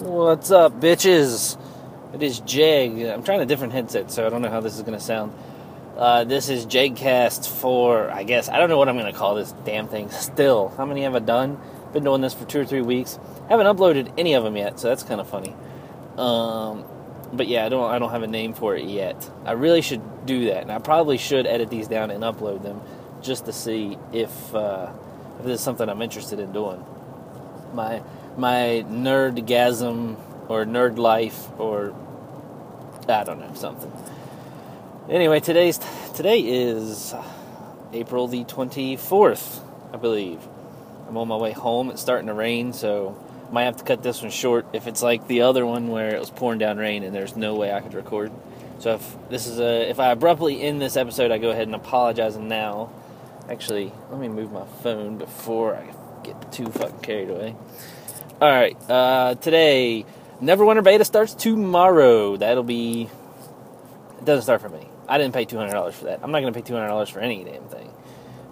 What's up, bitches? It is Jeg. I'm trying a different headset, so I don't know how this is going to sound. Uh, this is JegCast for, I guess, I don't know what I'm going to call this damn thing. Still, how many have I done? Been doing this for two or three weeks. Haven't uploaded any of them yet, so that's kind of funny. Um, but yeah, I don't, I don't have a name for it yet. I really should do that, and I probably should edit these down and upload them just to see if, uh, if this is something I'm interested in doing. My my nerdgasm or nerd life or I don't know something. Anyway, today's today is April the 24th, I believe. I'm on my way home. It's starting to rain, so might have to cut this one short if it's like the other one where it was pouring down rain and there's no way I could record. So if this is a if I abruptly end this episode, I go ahead and apologize now. Actually, let me move my phone before I get too fucking carried away. All right, uh, today, Neverwinter beta starts tomorrow. That'll be. It doesn't start for me. I didn't pay two hundred dollars for that. I'm not going to pay two hundred dollars for any damn thing,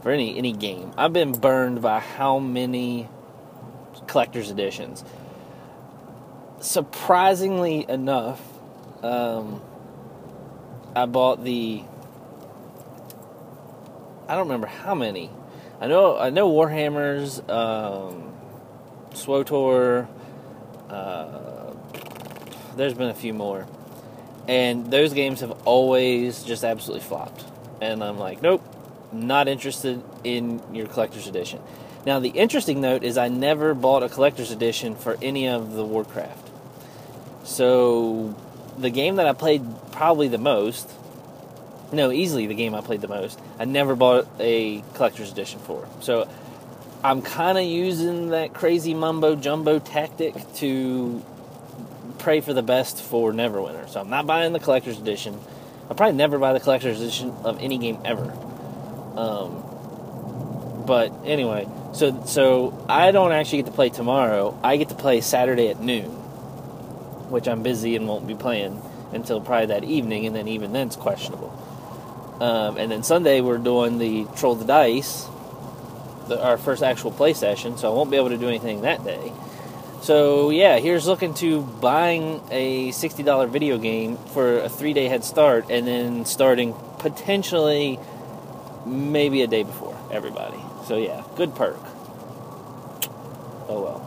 for any any game. I've been burned by how many collector's editions. Surprisingly enough, um, I bought the. I don't remember how many. I know I know Warhammer's. Um, SWTOR. Uh, there's been a few more, and those games have always just absolutely flopped. And I'm like, nope, not interested in your collector's edition. Now, the interesting note is I never bought a collector's edition for any of the Warcraft. So, the game that I played probably the most, no, easily the game I played the most, I never bought a collector's edition for. So, I'm kind of using that crazy mumbo jumbo tactic to pray for the best for Neverwinter. So I'm not buying the collector's edition. I'll probably never buy the collector's edition of any game ever. Um, but anyway, so so I don't actually get to play tomorrow. I get to play Saturday at noon, which I'm busy and won't be playing until probably that evening, and then even then it's questionable. Um, and then Sunday we're doing the Troll the Dice, the, our first actual play session, so I won't be able to do anything that day. So yeah, here's looking to buying a sixty dollar video game for a three day head start, and then starting potentially maybe a day before everybody. So yeah, good perk. Oh well.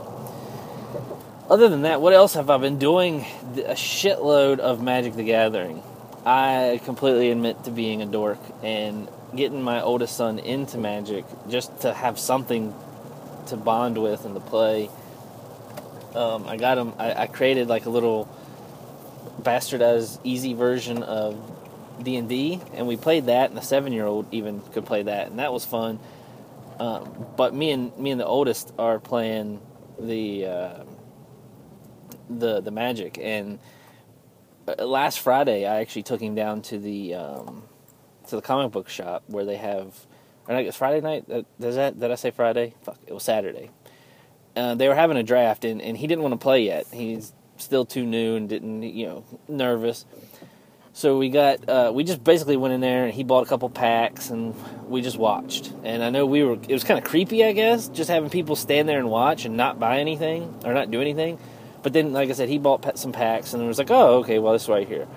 Other than that, what else have I been doing? A shitload of Magic the Gathering. I completely admit to being a dork and getting my oldest son into Magic just to have something to bond with and to play. Um, I got him. I, I, created like a little bastardized easy version of D and D, and we played that. And the seven-year-old even could play that, and that was fun. Um, but me and me and the oldest are playing the uh, the the Magic, and uh, last Friday I actually took him down to the um, to the comic book shop where they have. It's Friday night. Uh, does that? Did I say Friday? Fuck, it was Saturday. Uh, they were having a draft, and, and he didn't want to play yet. He's still too new and didn't, you know, nervous. So we got, uh, we just basically went in there, and he bought a couple packs, and we just watched. And I know we were, it was kind of creepy, I guess, just having people stand there and watch and not buy anything or not do anything. But then, like I said, he bought some packs, and it was like, oh, okay, well, this right here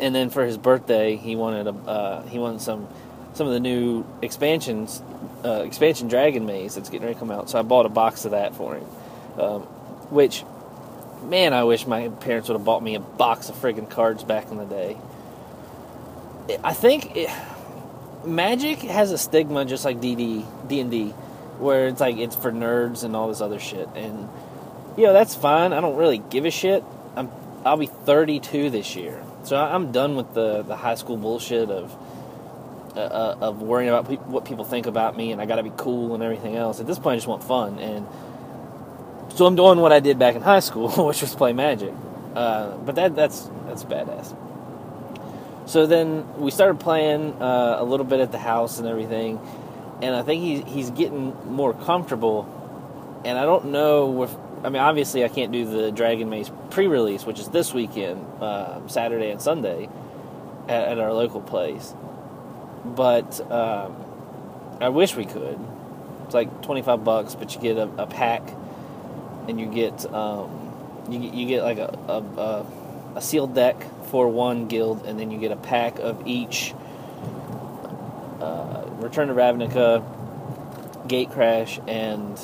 and then for his birthday, he wanted a uh, he wanted some some of the new expansions, uh, expansion Dragon Maze that's getting ready to come out. So I bought a box of that for him. Um, which, man, I wish my parents would have bought me a box of friggin' cards back in the day. I think it, Magic has a stigma just like DD D and D, where it's like it's for nerds and all this other shit. And you know that's fine. I don't really give a shit. I'm I'll be 32 this year. So I'm done with the, the high school bullshit of uh, uh, of worrying about pe- what people think about me and I got to be cool and everything else. At this point, I just want fun, and so I'm doing what I did back in high school, which was play Magic. Uh, but that that's that's badass. So then we started playing uh, a little bit at the house and everything, and I think he's he's getting more comfortable. And I don't know if I mean, obviously, I can't do the Dragon Maze pre-release, which is this weekend, uh, Saturday and Sunday, at, at, our local place. But um, I wish we could. It's like twenty-five bucks, but you get a, a pack, and you get um, You you get like a a, a, sealed deck for one guild, and then you get a pack of each. Uh, Return to Ravnica, Gatecrash, and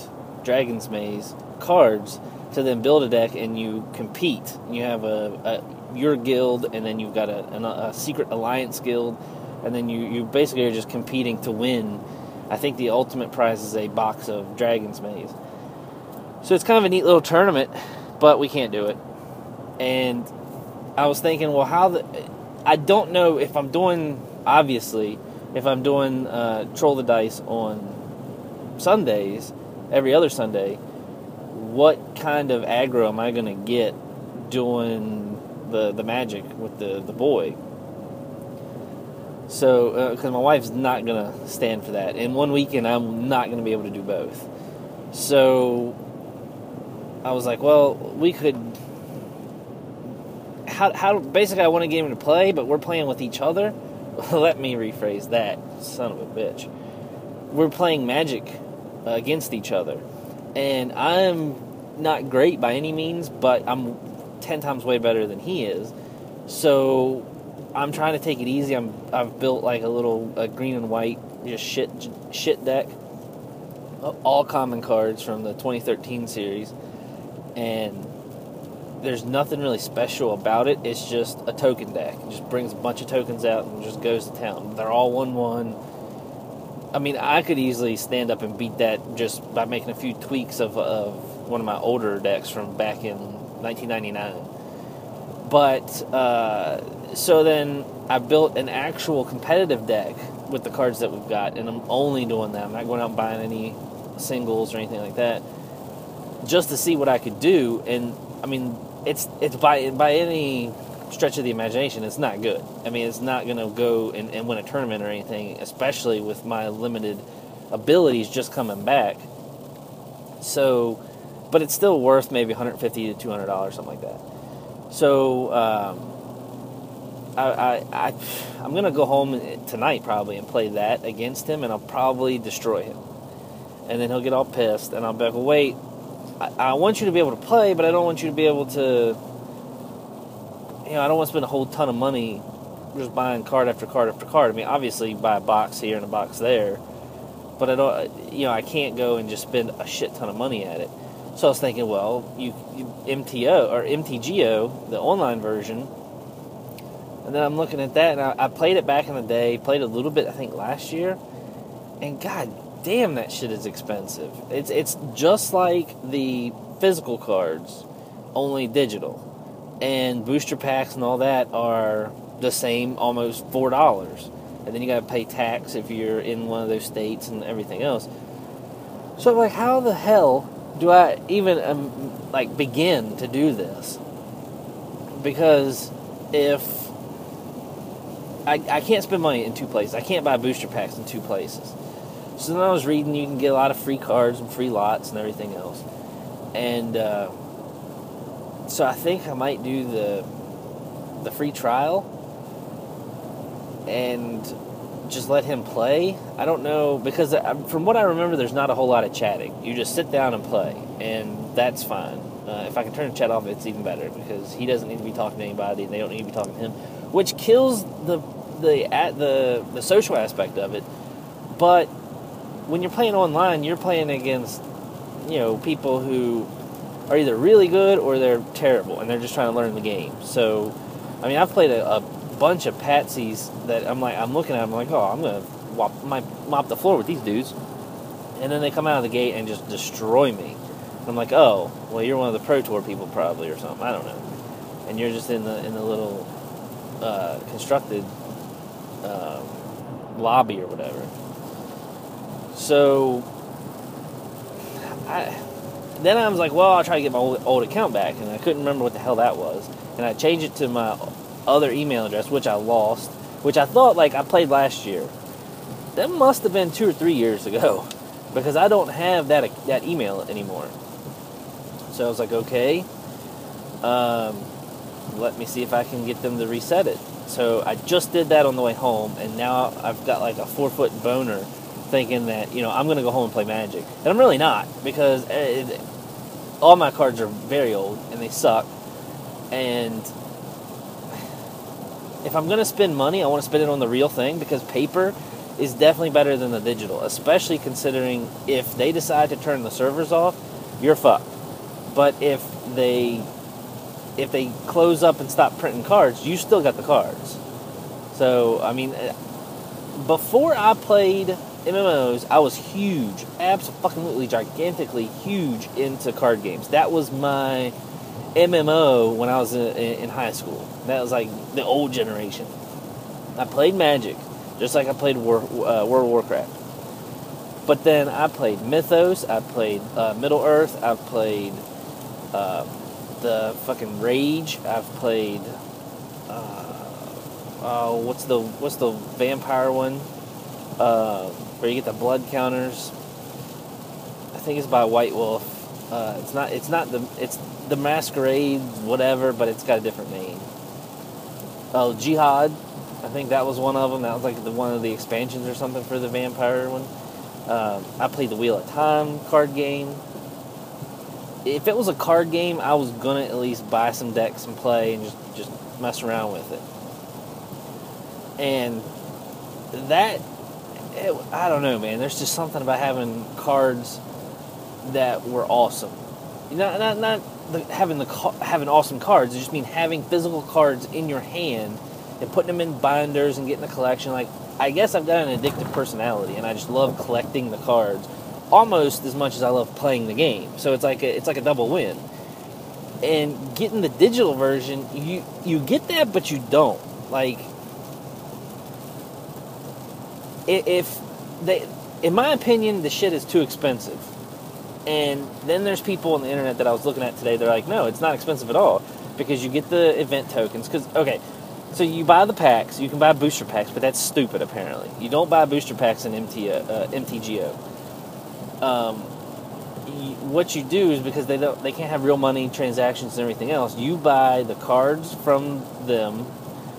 Dragon's Maze cards to then build a deck, and you compete. You have a, a your guild, and then you've got a, a, a secret alliance guild, and then you you basically are just competing to win. I think the ultimate prize is a box of Dragon's Maze. So it's kind of a neat little tournament, but we can't do it. And I was thinking, well, how the. I don't know if I'm doing, obviously, if I'm doing uh, Troll the Dice on Sundays, every other Sunday, what kind of aggro am I going to get doing the, the magic with the, the boy? So, because uh, my wife's not going to stand for that. In one weekend, I'm not going to be able to do both. So, I was like, well, we could. How, how basically, I want a game to play, but we're playing with each other. Let me rephrase that, son of a bitch. We're playing Magic against each other, and I'm not great by any means, but I'm ten times way better than he is. So I'm trying to take it easy. I'm I've built like a little a green and white just shit shit deck, all common cards from the 2013 series and there's nothing really special about it. It's just a token deck. It just brings a bunch of tokens out and just goes to town. They're all one one. I mean, I could easily stand up and beat that just by making a few tweaks of, of one of my older decks from back in 1999. But uh, so then I built an actual competitive deck with the cards that we've got, and I'm only doing that. I'm not going out and buying any singles or anything like that just to see what I could do. And I mean, it's it's by by any stretch of the imagination, it's not good. I mean, it's not going to go and, and win a tournament or anything, especially with my limited abilities just coming back. So, but it's still worth maybe 150 to 200 dollars, something like that. So, um, I, I, I, I'm gonna go home tonight probably and play that against him, and I'll probably destroy him. And then he'll get all pissed, and I'll be like, "Wait, I, I want you to be able to play, but I don't want you to be able to. You know, I don't want to spend a whole ton of money just buying card after card after card. I mean, obviously, you buy a box here and a box there, but I don't. You know, I can't go and just spend a shit ton of money at it. So I was thinking, well, you, you MTO or MTGO, the online version, and then I'm looking at that, and I, I, played it back in the day. Played a little bit, I think, last year, and God damn, that shit is expensive. It's it's just like the physical cards, only digital, and booster packs and all that are the same, almost four dollars, and then you got to pay tax if you're in one of those states and everything else. So like, how the hell do I even um, like begin to do this? Because if I, I can't spend money in two places, I can't buy booster packs in two places. So then I was reading, you can get a lot of free cards and free lots and everything else. And uh, so I think I might do the the free trial and just let him play. I don't know because from what I remember, there's not a whole lot of chatting. You just sit down and play, and that's fine. Uh, if I can turn the chat off, it's even better because he doesn't need to be talking to anybody, and they don't need to be talking to him, which kills the the at the the social aspect of it. But when you're playing online, you're playing against, you know, people who are either really good or they're terrible, and they're just trying to learn the game. So, I mean, I've played a, a bunch of patsies that I'm like, I'm looking at I'm like, oh, I'm gonna mop, my, mop the floor with these dudes, and then they come out of the gate and just destroy me. And I'm like, oh, well, you're one of the pro tour people probably or something. I don't know. And you're just in the in the little uh, constructed um, lobby or whatever. So, I, then I was like, well, I'll try to get my old, old account back, and I couldn't remember what the hell that was. And I changed it to my other email address, which I lost, which I thought like I played last year. That must have been two or three years ago, because I don't have that that email anymore. So I was like, okay, um, let me see if I can get them to reset it. So I just did that on the way home, and now I've got like a four foot boner thinking that you know I'm going to go home and play Magic, and I'm really not because it, all my cards are very old and they suck. And if I'm going to spend money, I want to spend it on the real thing because paper is definitely better than the digital, especially considering if they decide to turn the servers off, you're fucked. But if they if they close up and stop printing cards, you still got the cards. So, I mean, uh, before I played MMOs, I was huge, absolutely gigantically huge into card games. That was my MMO when I was in, in high school. That was like the old generation. I played Magic, just like I played War, uh, World of Warcraft. But then I played Mythos, I played uh, Middle Earth, I've played uh, the fucking Rage, I've played. Uh, oh, what's the what's the vampire one? Uh, where you get the blood counters. I think it's by White Wolf. Uh, it's not. It's not the. It's the Masquerade, whatever, but it's got a different name. Oh, Jyhad. I think that was one of them. That was like the one of the expansions or something for the vampire one. Um, I played the Wheel of Time card game. If it was a card game, I was gonna at least buy some decks and play and just just mess around with it. And that, it, I don't know, man. There's just something about having cards that were awesome. Not not not the, having the having awesome cards. I just mean having physical cards in your hand and putting them in binders and getting a collection. Like I guess I've got an addictive personality, and I just love collecting the cards almost as much as I love playing the game. So it's like a, it's like a double win. And getting the digital version, you you get that, but you don't. Like if they, in my opinion, the shit is too expensive. And then there's people on the internet that I was looking at today. They're like, no, it's not expensive at all because you get the event tokens. Because okay, so you buy the packs, you can buy booster packs, but that's stupid. Apparently, you don't buy booster packs in MT, uh, MTGO. Um, what you do is because they don't, they can't have real money transactions and everything else. You buy the cards from them,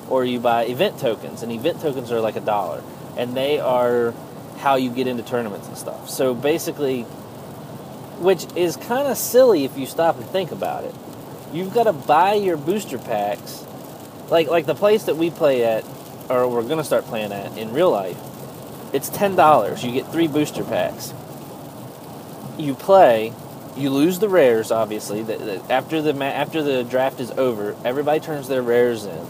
or you buy event tokens, and event tokens are like a dollar and they are how you get into tournaments and stuff. So basically, which is kind of silly if you stop and think about it. You've got to buy your booster packs, like like the place that we play at, or we're gonna start playing at in real life. It's ten dollars. You get three booster packs. You play. You lose the rares, obviously. The, the, after the after the draft is over, everybody turns their rares in.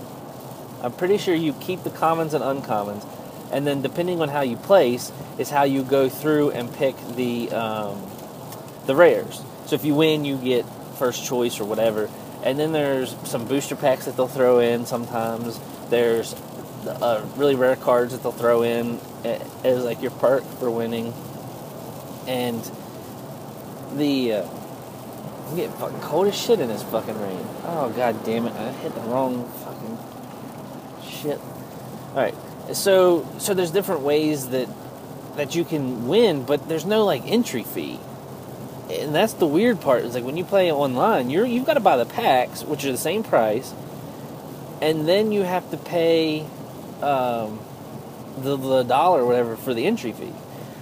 I'm pretty sure you keep the commons and uncommons, and then depending on how you place is how you go through and pick the um, the rares. So if you win, you get first choice or whatever. And then there's some booster packs that they'll throw in sometimes. There's uh, really rare cards that they'll throw in as like your perk for winning. And the uh, I'm getting fucking cold as shit in this fucking rain. Oh god damn it! I hit the wrong fucking shit. All right, so so there's different ways that that you can win, but there's no like entry fee. And that's the weird part. Is like when you play online, you're you've got to buy the packs, which are the same price, and then you have to pay um, the the dollar or whatever for the entry fee,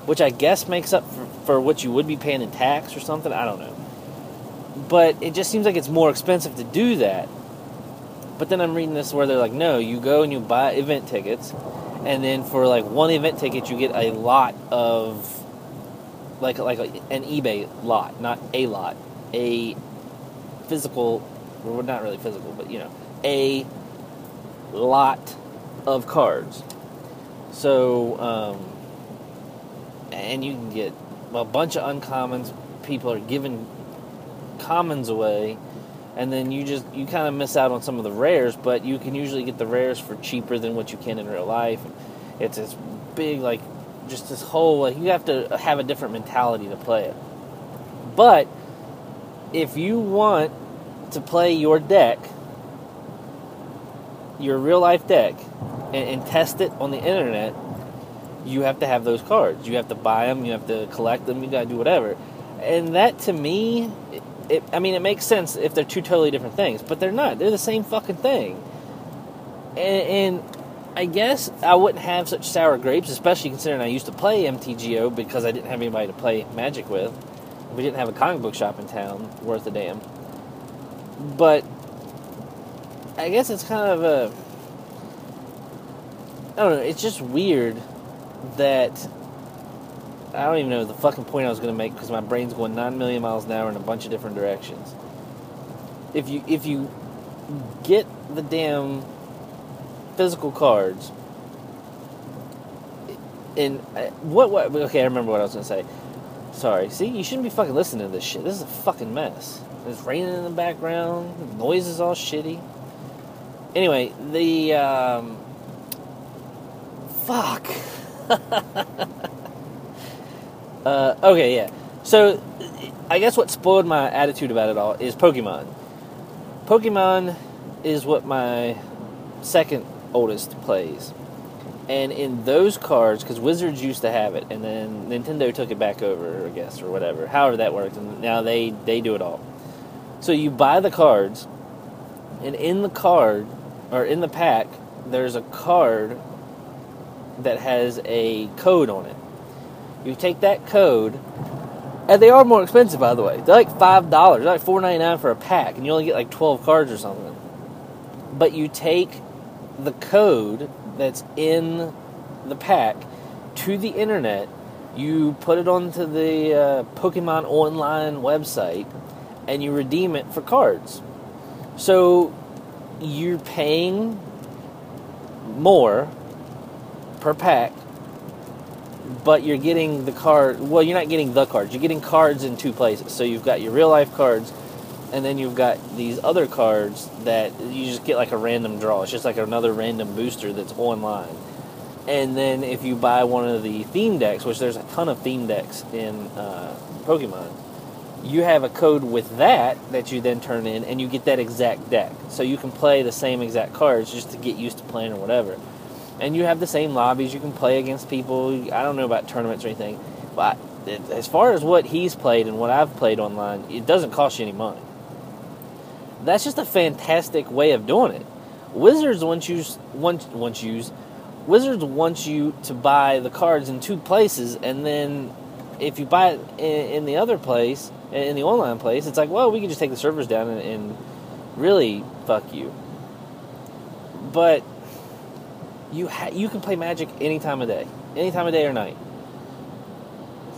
which I guess makes up for, for what you would be paying in tax or something. I don't know, but it just seems like it's more expensive to do that but then I'm reading this where they're like, no, you go and you buy event tickets, and then for like one event ticket, you get a lot of like like an eBay lot, not a lot, a physical, well, not really physical, but you know, a lot of cards. So, um, and you can get a bunch of uncommons. People are giving commons away and then you just you kind of miss out on some of the rares but you can usually get the rares for cheaper than what you can in real life it's this big like just this whole like you have to have a different mentality to play it but if you want to play your deck your real life deck and, and test it on the internet you have to have those cards you have to buy them you have to collect them you got to do whatever and that to me it, I mean, it makes sense if they're two totally different things, but they're not. They're the same fucking thing. And, and I guess I wouldn't have such sour grapes, especially considering I used to play MTGO because I didn't have anybody to play Magic with. We didn't have a comic book shop in town worth a damn. But I guess it's kind of a. I don't know. It's just weird that I don't even know the fucking point I was going to make because my brain's going nine million miles an hour in a bunch of different directions. If you if you get the damn physical cards, and uh, what what okay, I remember what I was to say. Sorry. See, you shouldn't be fucking listening to this shit. This is a fucking mess. It's raining in the background. The noise is all shitty. Anyway, the um, fuck. uh, okay, yeah. So, I guess what spoiled my attitude about it all is Pokemon. Pokemon is what my second oldest plays. And in those cards, because Wizards used to have it, and then Nintendo took it back over, I guess, or whatever. However that worked, and now they they do it all. So you buy the cards, and in the card or in the pack, there's a card that has a code on it. You take that code, and they are more expensive, by the way. They're like five dollars, like four ninety nine for a pack, and you only get like twelve cards or something. But you take the code that's in the pack to the internet. You put it onto the uh, Pokemon online website, and you redeem it for cards. So you're paying more per pack, but you're getting the card. Well, you're not getting the cards. You're getting cards in two places. So you've got your real life cards, and then you've got these other cards that you just get like a random draw. It's just like another random booster that's online. And then if you buy one of the theme decks, which there's a ton of theme decks in uh, Pokemon, you have a code with that that you then turn in, and you get that exact deck. So you can play the same exact cards just to get used to playing or whatever. And you have the same lobbies. You can play against people. I don't know about tournaments or anything, but as far as what he's played and what I've played online, it doesn't cost you any money. That's just a fantastic way of doing it. Wizards want you want want use Wizards wants you to buy the cards in two places, and then if you buy it in, in, the other place, in the online place, it's like, well, we can just take the servers down and, and really fuck you. But you ha- you can play Magic any time of day, any time of day or night.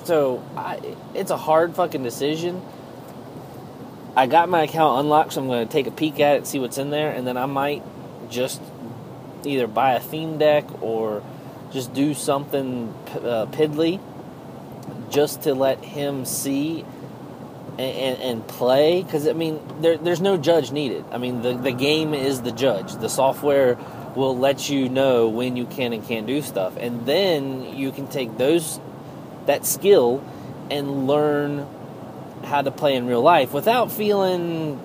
So I, it's a hard fucking decision. I got my account unlocked, so I'm going to take a peek at it, see what's in there, and then I might just either buy a theme deck or just do something uh, piddly just to let him see and, and, and play. Because, I mean, there, there's no judge needed. I mean, the, the game is the judge. The software will let you know when you can and can't do stuff. And then you can take those that skill and learn how to play in real life without feeling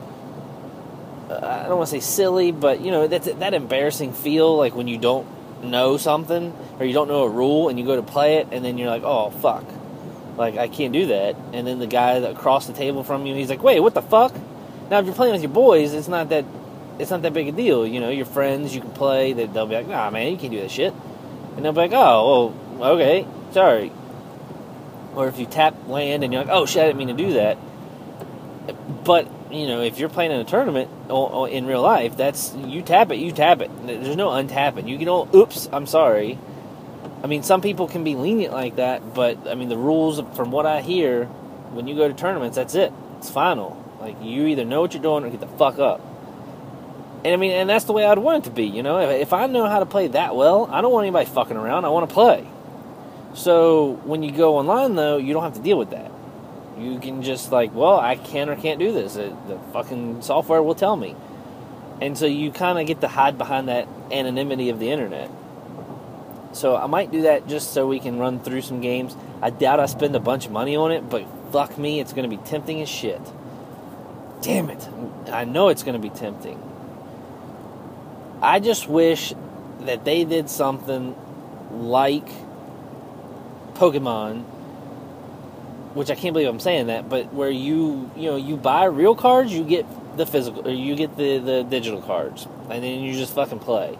uh, I don't want to say silly, but you know that that embarrassing feel like when you don't know something or you don't know a rule and you go to play it and then you're like, "Oh, fuck." Like I can't do that. And then the guy across the table from you, he's like, "Wait, what the fuck?" Now, if you're playing with your boys, it's not that it's not that big a deal. You know, your friends, you can play. They'll be like, "Nah, man, you can't do that shit," and they'll be like, "Oh, well, okay, sorry." Or if you tap land and you're like, "Oh shit, I didn't mean to do that," but you know, if you're playing in a tournament in real life, that's you tap it, you tap it. There's no untapping. You can, oh, oops, I'm sorry. I mean, some people can be lenient like that, but I mean, the rules, from what I hear, when you go to tournaments, that's it. It's final. Like you either know what you're doing or get the fuck up. And I mean, and that's the way I'd want it to be. You know, if, if I know how to play that well, I don't want anybody fucking around. I want to play. So when you go online, though, you don't have to deal with that. You can just like, well, I can or can't do this. It, the fucking software will tell me. And so you kind of get to hide behind that anonymity of the internet. So I might do that just so we can run through some games. I doubt I spend a bunch of money on it, but fuck me, it's going to be tempting as shit. Damn it. I know it's going to be tempting. I just wish that they did something like Pokemon, which I can't believe I'm saying that, but where you, you know, you buy real cards, you get the physical, or you get the, the digital cards, and then you just fucking play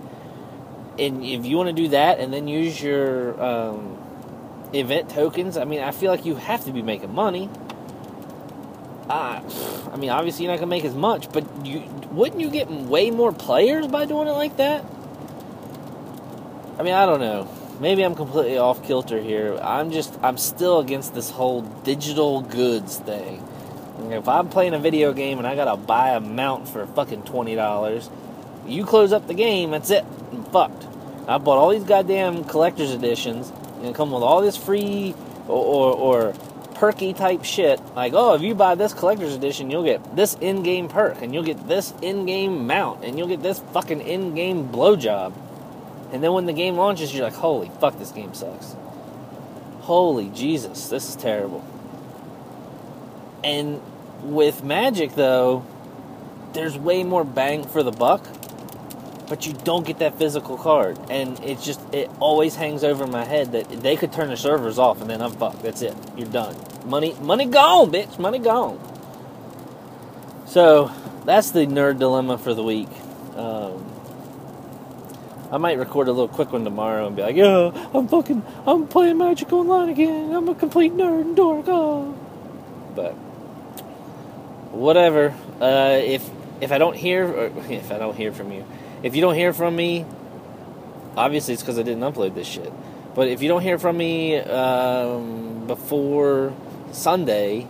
and if you want to do that and then use your um, event tokens, I mean, I feel like you have to be making money. uh, I mean, obviously you're not gonna make as much, but you wouldn't you get way more players by doing it like that? I mean, I don't know. Maybe I'm completely off kilter here. I'm just, I'm still against this whole digital goods thing. If I'm playing a video game and I gotta buy a mount for fucking twenty dollars, you close up the game, that's it. I'm fucked. I bought all these goddamn collector's editions, and come with all this free or, or, or perky type shit. Like, oh, if you buy this collector's edition, you'll get this in-game perk, and you'll get this in-game mount, and you'll get this fucking in-game blowjob. And then when the game launches, you're like, holy fuck, this game sucks. Holy Jesus, this is terrible. And with Magic, though, there's way more bang for the buck, but you don't get that physical card. And it's just, it always hangs over my head that they could turn the servers off and then I'm fucked. That's it. You're done. Money, money gone, bitch. Money gone. So, that's the nerd dilemma for the week. Um, I might record a little quick one tomorrow and be like, "Yeah, I'm fucking, I'm playing Magic Online again. I'm a complete nerd and dork." Oh. But whatever. Uh, if if I don't hear, or if I don't hear from you, if you don't hear from me, obviously it's because I didn't upload this shit. But if you don't hear from me um, before Sunday,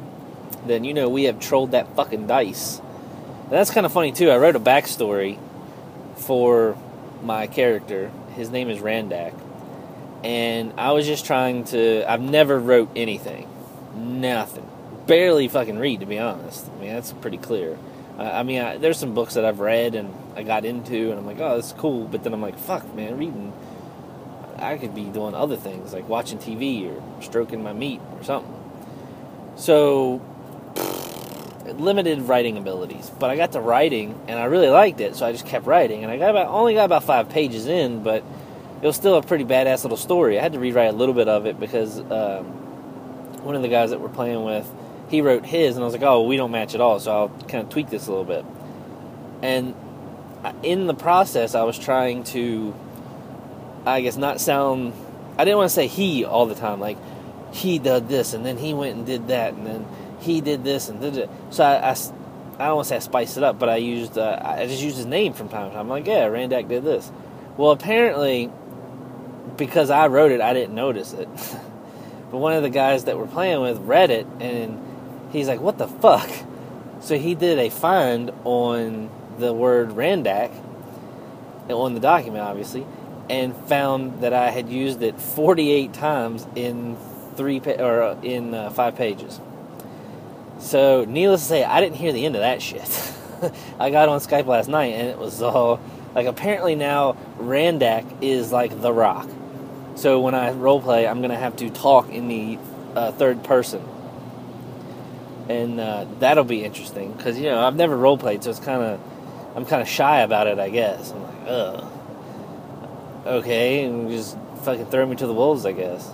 then you know we have trolled that fucking dice. And that's kind of funny too. I wrote a backstory for my character. His name is Randak, and I was just trying to. I've never wrote anything, nothing barely fucking read, to be honest. I mean, that's pretty clear. Uh, I mean, I, there's some books that I've read and I got into, and I'm like, oh, that's cool. But then I'm like, fuck, man, reading. I could be doing other things like watching TV or stroking my meat or something. So, limited writing abilities. But I got to writing and I really liked it, so I just kept writing. And I got about only got about five pages in, but it was still a pretty badass little story. I had to rewrite a little bit of it because um, one of the guys that we're playing with he wrote his, and I was like, oh, we don't match at all, so I'll kind of tweak this a little bit. And in the process, I was trying to, I guess, not sound. I didn't want to say he all the time, like he did this, and then he went and did that, and then he did this and did it. So I, I, I don't want to say I spiced it up, but I used, uh, I just used his name from time to time. I'm like, yeah, Randak did this. Well, apparently, because I wrote it, I didn't notice it. but one of the guys that we're playing with read it, and he's like, what the fuck? So he did a find on the word Randak, on the document, obviously, and found that I had used it 48 times in three pa- or uh, in uh, five pages. So, needless to say, I didn't hear the end of that shit. I got on Skype last night, and it was all like apparently now Randak is like the Rock. So when I roleplay, I'm gonna have to talk in the uh, third person and uh, that'll be interesting because you know I've never role played, so it's kind of I'm kind of shy about it, I guess. I'm like, ugh, okay, and just fucking throw me to the wolves, I guess.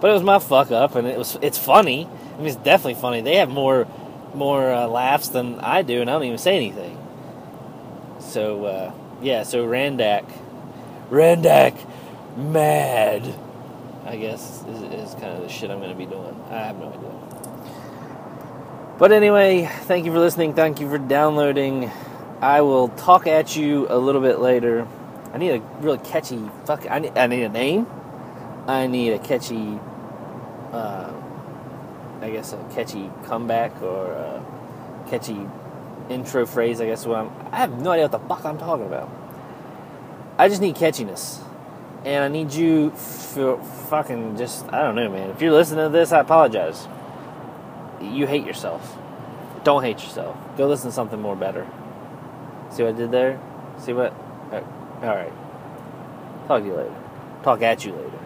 But it was my fuck up, and it was it's funny. I mean, it's definitely funny. They have more more uh, laughs than I do, and I don't even say anything. So uh, yeah, so Randak, Randak, mad. I guess is, is kind of the shit I'm going to be doing. I have no idea. But anyway, thank you for listening. Thank you for downloading. I will talk at you a little bit later. I need a really catchy fuck. I need, I need a name. I need a catchy, uh, I guess a catchy comeback or a catchy intro phrase. I guess what I'm. I have no idea what the fuck I'm talking about. I just need catchiness, and I need you for fucking just. I don't know, man. If you're listening to this, I apologize you hate yourself. Don't hate yourself. Go listen to something more better. See what I did there? See what? All right. Talk to you later. Talk at you later.